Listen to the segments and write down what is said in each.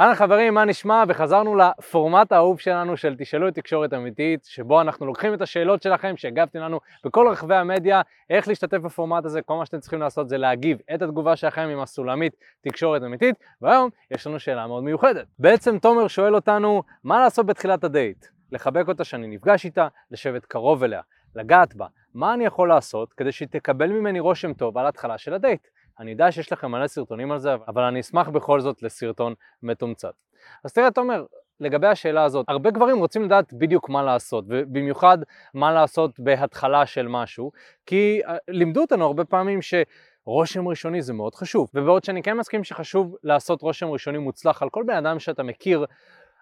אהלן חברים, מה נשמע? וחזרנו לפורמט האהוב שלנו של תשאלו את תקשורת אמיתית, שבו אנחנו לוקחים את השאלות שלכם שהגבתם לנו בכל רחבי המדיה, איך להשתתף בפורמט הזה, כל מה שאתם צריכים לעשות זה להגיב את התגובה שלכם עם הסולמית תקשורת אמיתית, והיום יש לנו שאלה מאוד מיוחדת. בעצם תומר שואל אותנו, מה לעשות בתחילת הדייט? לחבק אותה שאני נפגש איתה, לשבת קרוב אליה, לגעת בה. מה אני יכול לעשות כדי שהיא תקבל ממני רושם טוב על ההתחלה של הדייט? אני יודע שיש לכם מלא סרטונים על זה, אבל אני אשמח בכל זאת לסרטון מתומצת. אז תראה, תומר, לגבי השאלה הזאת, הרבה גברים רוצים לדעת בדיוק מה לעשות, ובמיוחד מה לעשות בהתחלה של משהו, כי אה, לימדו אותנו הרבה פעמים ש... רושם ראשוני זה מאוד חשוב, ובעוד שאני כן מסכים שחשוב לעשות רושם ראשוני מוצלח על כל בן אדם שאתה מכיר,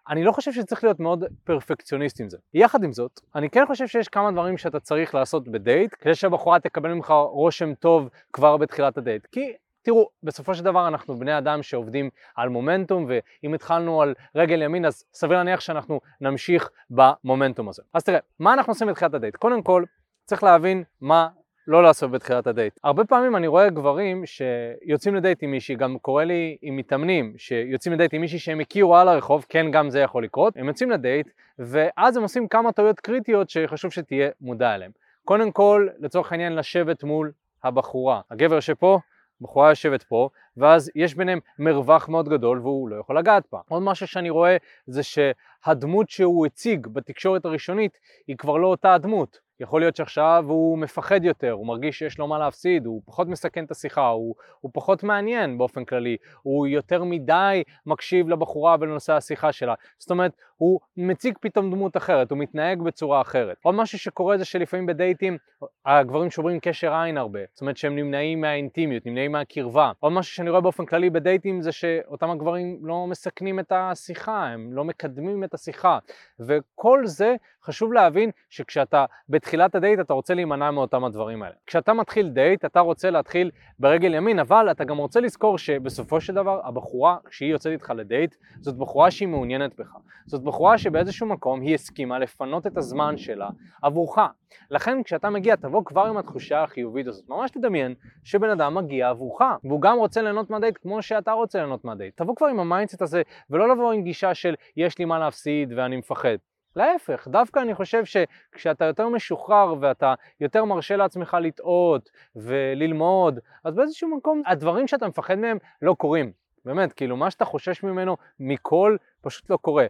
אני לא חושב שצריך להיות מאוד פרפקציוניסט עם זה. יחד עם זאת, אני כן חושב שיש כמה דברים שאתה צריך לעשות בדייט, כדי שהבחורה תקבל ממך רושם טוב כבר בתחילת הדייט. כי תראו, בסופו של דבר אנחנו בני אדם שעובדים על מומנטום, ואם התחלנו על רגל ימין, אז סביר להניח שאנחנו נמשיך במומנטום הזה. אז תראה, מה אנחנו עושים בתחילת הדייט? קודם כל, צריך להבין מה לא לעשות בתחילת הדייט. הרבה פעמים אני רואה גברים שיוצאים לדייט עם מישהי, גם קורה לי עם מתאמנים שיוצאים לדייט עם מישהי שהם הכירו על הרחוב, כן גם זה יכול לקרות, הם יוצאים לדייט ואז הם עושים כמה טעויות קריטיות שחשוב שתהיה מודע אליהן. קודם כל, לצורך העניין לשבת מול הבחורה. הגבר יושב פה, בחורה יושבת פה, ואז יש ביניהם מרווח מאוד גדול והוא לא יכול לגעת בה. עוד משהו שאני רואה זה שהדמות שהוא הציג בתקשורת הראשונית היא כבר לא אותה הדמות. יכול להיות שעכשיו הוא מפחד יותר, הוא מרגיש שיש לו מה להפסיד, הוא פחות מסכן את השיחה, הוא, הוא פחות מעניין באופן כללי, הוא יותר מדי מקשיב לבחורה ולנושא השיחה שלה. זאת אומרת, הוא מציג פתאום דמות אחרת, הוא מתנהג בצורה אחרת. עוד משהו שקורה זה שלפעמים בדייטים הגברים שוברים קשר עין הרבה, זאת אומרת שהם נמנעים מהאינטימיות, נמנעים מהקרבה. עוד משהו שאני רואה באופן כללי בדייטים זה שאותם הגברים לא מסכנים את השיחה, הם לא מקדמים את השיחה. וכל זה חשוב להבין שכשאתה בתחילת הדייט אתה רוצה להימנע מאותם הדברים האלה. כשאתה מתחיל דייט אתה רוצה להתחיל ברגל ימין, אבל אתה גם רוצה לזכור שבסופו של דבר הבחורה, כשהיא יוצאת איתך לדייט, זאת בחורה שהיא מעוניינת בך. זאת בחורה שבאיזשהו מקום היא הסכימה לפנות את הזמן שלה עבורך. לכן כשאתה מגיע תבוא כבר עם התחושה החיובית הזאת. ממש תדמיין שבן אדם מגיע עבורך, והוא גם רוצה ליהנות מהדייט כמו שאתה רוצה ליהנות מהדייט. תבוא כבר עם ה mindset הזה, ולא לבוא עם גישה של יש לי מה להפסיד ואני מפחד. להפך, דווקא אני חושב שכשאתה יותר משוחרר ואתה יותר מרשה לעצמך לטעות וללמוד, אז באיזשהו מקום הדברים שאתה מפחד מהם לא קורים. באמת, כאילו מה שאתה חושש ממנו מכל פשוט לא קורה.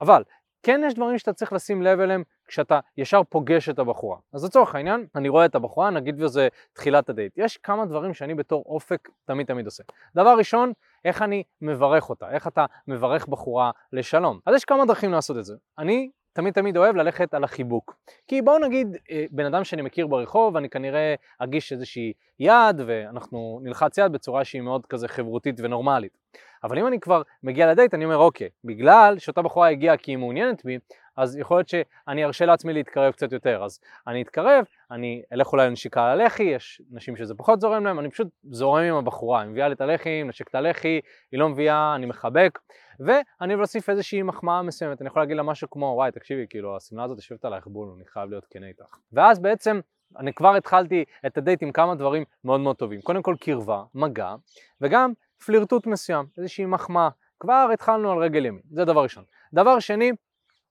אבל כן יש דברים שאתה צריך לשים לב אליהם כשאתה ישר פוגש את הבחורה. אז לצורך העניין, אני רואה את הבחורה, נגיד וזה תחילת הדייט. יש כמה דברים שאני בתור אופק תמיד תמיד עושה. דבר ראשון, איך אני מברך אותה, איך אתה מברך בחורה לשלום. אז יש כמה דרכים לעשות את זה. אני תמיד תמיד אוהב ללכת על החיבוק. כי בואו נגיד, אה, בן אדם שאני מכיר ברחוב, אני כנראה אגיש איזושהי יד ואנחנו נלחץ יד בצורה שהיא מאוד כזה חברותית ונורמלית. אבל אם אני כבר מגיע לדייט, אני אומר, אוקיי, בגלל שאותה בחורה הגיעה כי היא מעוניינת בי, אז יכול להיות שאני ארשה לעצמי להתקרב קצת יותר. אז אני אתקרב, אני אלך אולי לנשיקה על הלחי, יש נשים שזה פחות זורם להם, אני פשוט זורם עם הבחורה, היא מביאה לי את הלחי, נשק את הלחי, היא לא מביאה, אני מחבק, ואני אוהב להוסיף איזושהי מחמאה מסוימת, אני יכול להגיד לה משהו כמו, וואי, תקשיבי, כאילו, השמלה הזאת יושבת עלייך בול, אני חייב להיות כן איתך. ואז בעצם אני כבר התחלתי את הדייט עם כמה דברים מאוד מאוד טובים. קודם כל קרבה, מגע, וגם פלירטוט מסוים, איזושהי מחמאה. כבר התחלנו על רגל ימין, זה דבר ראשון. דבר שני,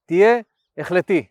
תהיה החלטי.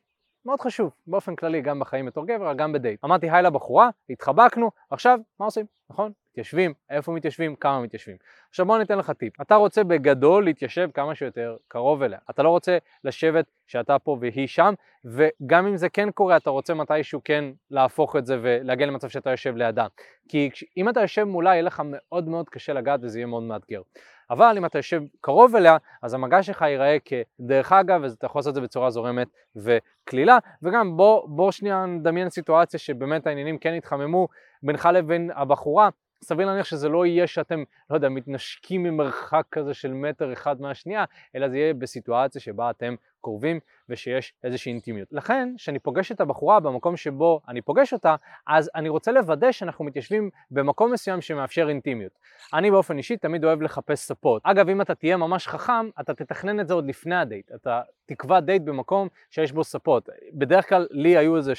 מאוד חשוב, באופן כללי, גם בחיים בתור גבר, גם בדייט. אמרתי היי לבחורה, התחבקנו, עכשיו, מה עושים? נכון? מתיישבים, איפה מתיישבים, כמה מתיישבים. עכשיו בוא ניתן לך טיפ. אתה רוצה בגדול להתיישב כמה שיותר קרוב אליה. אתה לא רוצה לשבת שאתה פה והיא שם, וגם אם זה כן קורה, אתה רוצה מתישהו כן להפוך את זה ולהגיע למצב שאתה יושב לידה. כי אם אתה יושב מולה, יהיה לך מאוד מאוד קשה לגעת וזה יהיה מאוד מאתגר. אבל אם אתה יושב קרוב אליה, אז המגע שלך ייראה כדרך אגב, ואתה יכול לעשות את זה בצורה זורמת וקלילה. וגם בוא, בוא שנייה נדמיין סיטואציה שבאמת העניינים כן יתחממו בינך לבין הבחורה, סביר להניח שזה לא יהיה שאתם, לא יודע, מתנשקים ממרחק כזה של מטר אחד מהשנייה, אלא זה יהיה בסיטואציה שבה אתם קרובים ושיש איזושהי אינטימיות. לכן, כשאני פוגש את הבחורה במקום שבו אני פוגש אותה, אז אני רוצה לוודא שאנחנו מתיישבים במקום מסוים שמאפשר אינטימיות. אני באופן אישי תמיד אוהב לחפש ספות. אגב, אם אתה תהיה ממש חכם, אתה תתכנן את זה עוד לפני הדייט. אתה תקבע דייט במקום שיש בו ספות. בדרך כלל לי היו איזה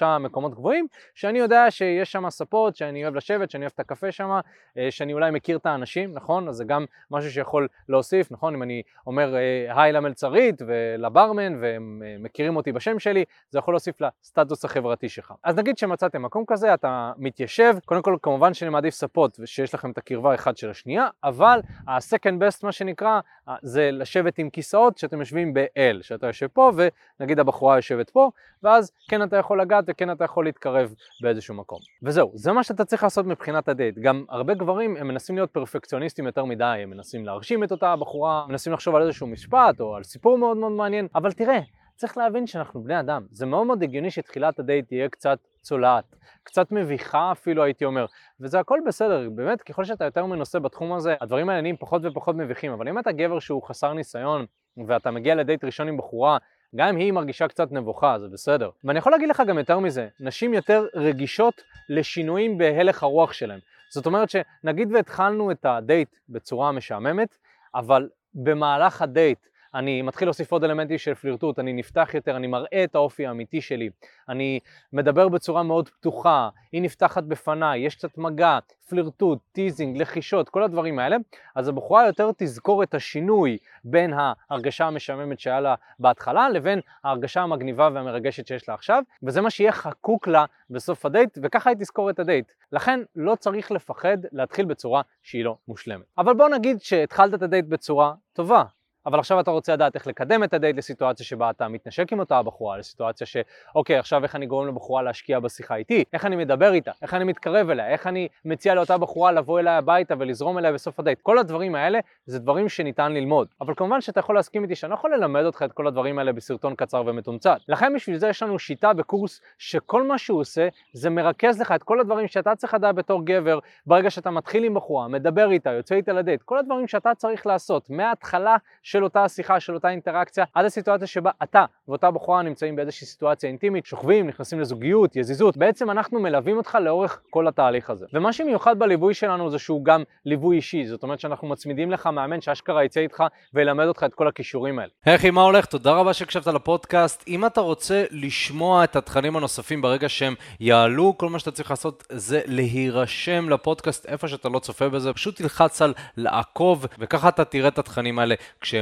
2-3 מקומות גבוהים, שאני יודע שיש שם ספות, שאני אוהב לשבת, שאני אוהב את הקפה שם, אה, שאני אולי מכיר את האנשים, נכון? אז זה גם משהו שיכול להוסיף, נכון? אם אני אומר אה, היי למלצרית ולברמן והם אה, מכירים אותי בשם שלי, זה יכול להוסיף לסטטוס החברתי שלך. אז נגיד שמצאתם מקום כזה, אתה מתיישב, קודם כל כמובן שאני מעדיף ספות ושיש לכם את הקרבה אחד של השנייה, אבל ה-second best מה שנקרא, זה לשבת עם כיסאות שאתם יושבים ב-L, שאתה יושב פה ונגיד הבחורה יושבת פה, ואז כן אתה יכול לגעת וכן אתה יכול להתקרב באיזשהו מקום. וזהו, זה מה שאתה צריך לעשות מבחינת הדייט. גם הרבה גברים הם מנסים להיות פרפקציוניסטים יותר מדי, הם מנסים להרשים את אותה הבחורה, מנסים לחשוב על איזשהו משפט או על סיפור מאוד מאוד מעניין, אבל תראה, צריך להבין שאנחנו בני אדם. זה מאוד מאוד הגיוני שתחילת הדייט תהיה קצת צולעת, קצת מביכה אפילו הייתי אומר, וזה הכל בסדר, באמת ככל שאתה יותר מנוסה בתחום הזה, הדברים האלה נהיים פחות ופחות מביכים, אבל אם אתה גבר שהוא חסר ניסיון, ואתה מגיע לדייט ראשון עם בחורה, גם אם היא מרגישה קצת נבוכה, זה בסדר. ואני יכול להגיד לך גם יותר מזה, נשים יותר רגישות לשינויים בהלך הרוח שלהם. זאת אומרת שנגיד והתחלנו את הדייט בצורה משעממת, אבל במהלך הדייט אני מתחיל להוסיף עוד אלמנטים של פלירטוט, אני נפתח יותר, אני מראה את האופי האמיתי שלי, אני מדבר בצורה מאוד פתוחה, היא נפתחת בפניי, יש קצת מגע, פלירטוט, teasing, לחישות, כל הדברים האלה, אז הבחורה יותר תזכור את השינוי בין ההרגשה המשעממת שהיה לה בהתחלה לבין ההרגשה המגניבה והמרגשת שיש לה עכשיו, וזה מה שיהיה חקוק לה בסוף הדייט, וככה היא תזכור את הדייט. לכן לא צריך לפחד להתחיל בצורה שהיא לא מושלמת. אבל בוא נגיד שהתחלת את הדייט בצורה טובה, אבל עכשיו אתה רוצה לדעת איך לקדם את הדייט לסיטואציה שבה אתה מתנשק עם אותה הבחורה, לסיטואציה שאוקיי, עכשיו איך אני גורם לבחורה להשקיע בשיחה איתי, איך אני מדבר איתה, איך אני מתקרב אליה, איך אני מציע לאותה בחורה לבוא אליי הביתה ולזרום אליה בסוף הדייט. כל הדברים האלה זה דברים שניתן ללמוד. אבל כמובן שאתה יכול להסכים איתי שאני לא יכול ללמד אותך את כל הדברים האלה בסרטון קצר ומתומצת. לכן בשביל זה יש לנו שיטה בקורס שכל מה שהוא עושה זה מרכז לך את כל הדברים שאתה צריך לדעת בתור גבר ברגע שאתה מתחיל עם בחורה, מדבר איתה, יוצא איתה לדייט, כל הדברים שאתה צריך לעשות מההתחלה של אותה שיחה, של אותה אינטראקציה, עד הסיטואציה שבה אתה ואותה בחורה נמצאים באיזושהי סיטואציה אינטימית, שוכבים, נכנסים לזוגיות, יזיזות, בעצם אנחנו מלווים אותך לאורך כל התהליך הזה. ומה שמיוחד בליווי שלנו זה שהוא גם ליווי אישי, זאת אומרת שאנחנו מצמידים לך מאמן שאשכרה יצא איתך וילמד אותך את כל הכישורים האלה. היי אחי, מה הולך? תודה רבה שהקשבת לפודקאסט. אם אתה רוצה לשמוע את התכנים הנוספים ברגע שהם יעלו, כל מה שאתה צריך לעשות זה להירשם לפודקאסט איפה שאתה לא צופה בזה, פשוט תלחץ על לעקוב, וככה אתה תראה את התכנים האלה כשהם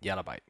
Yellow bite.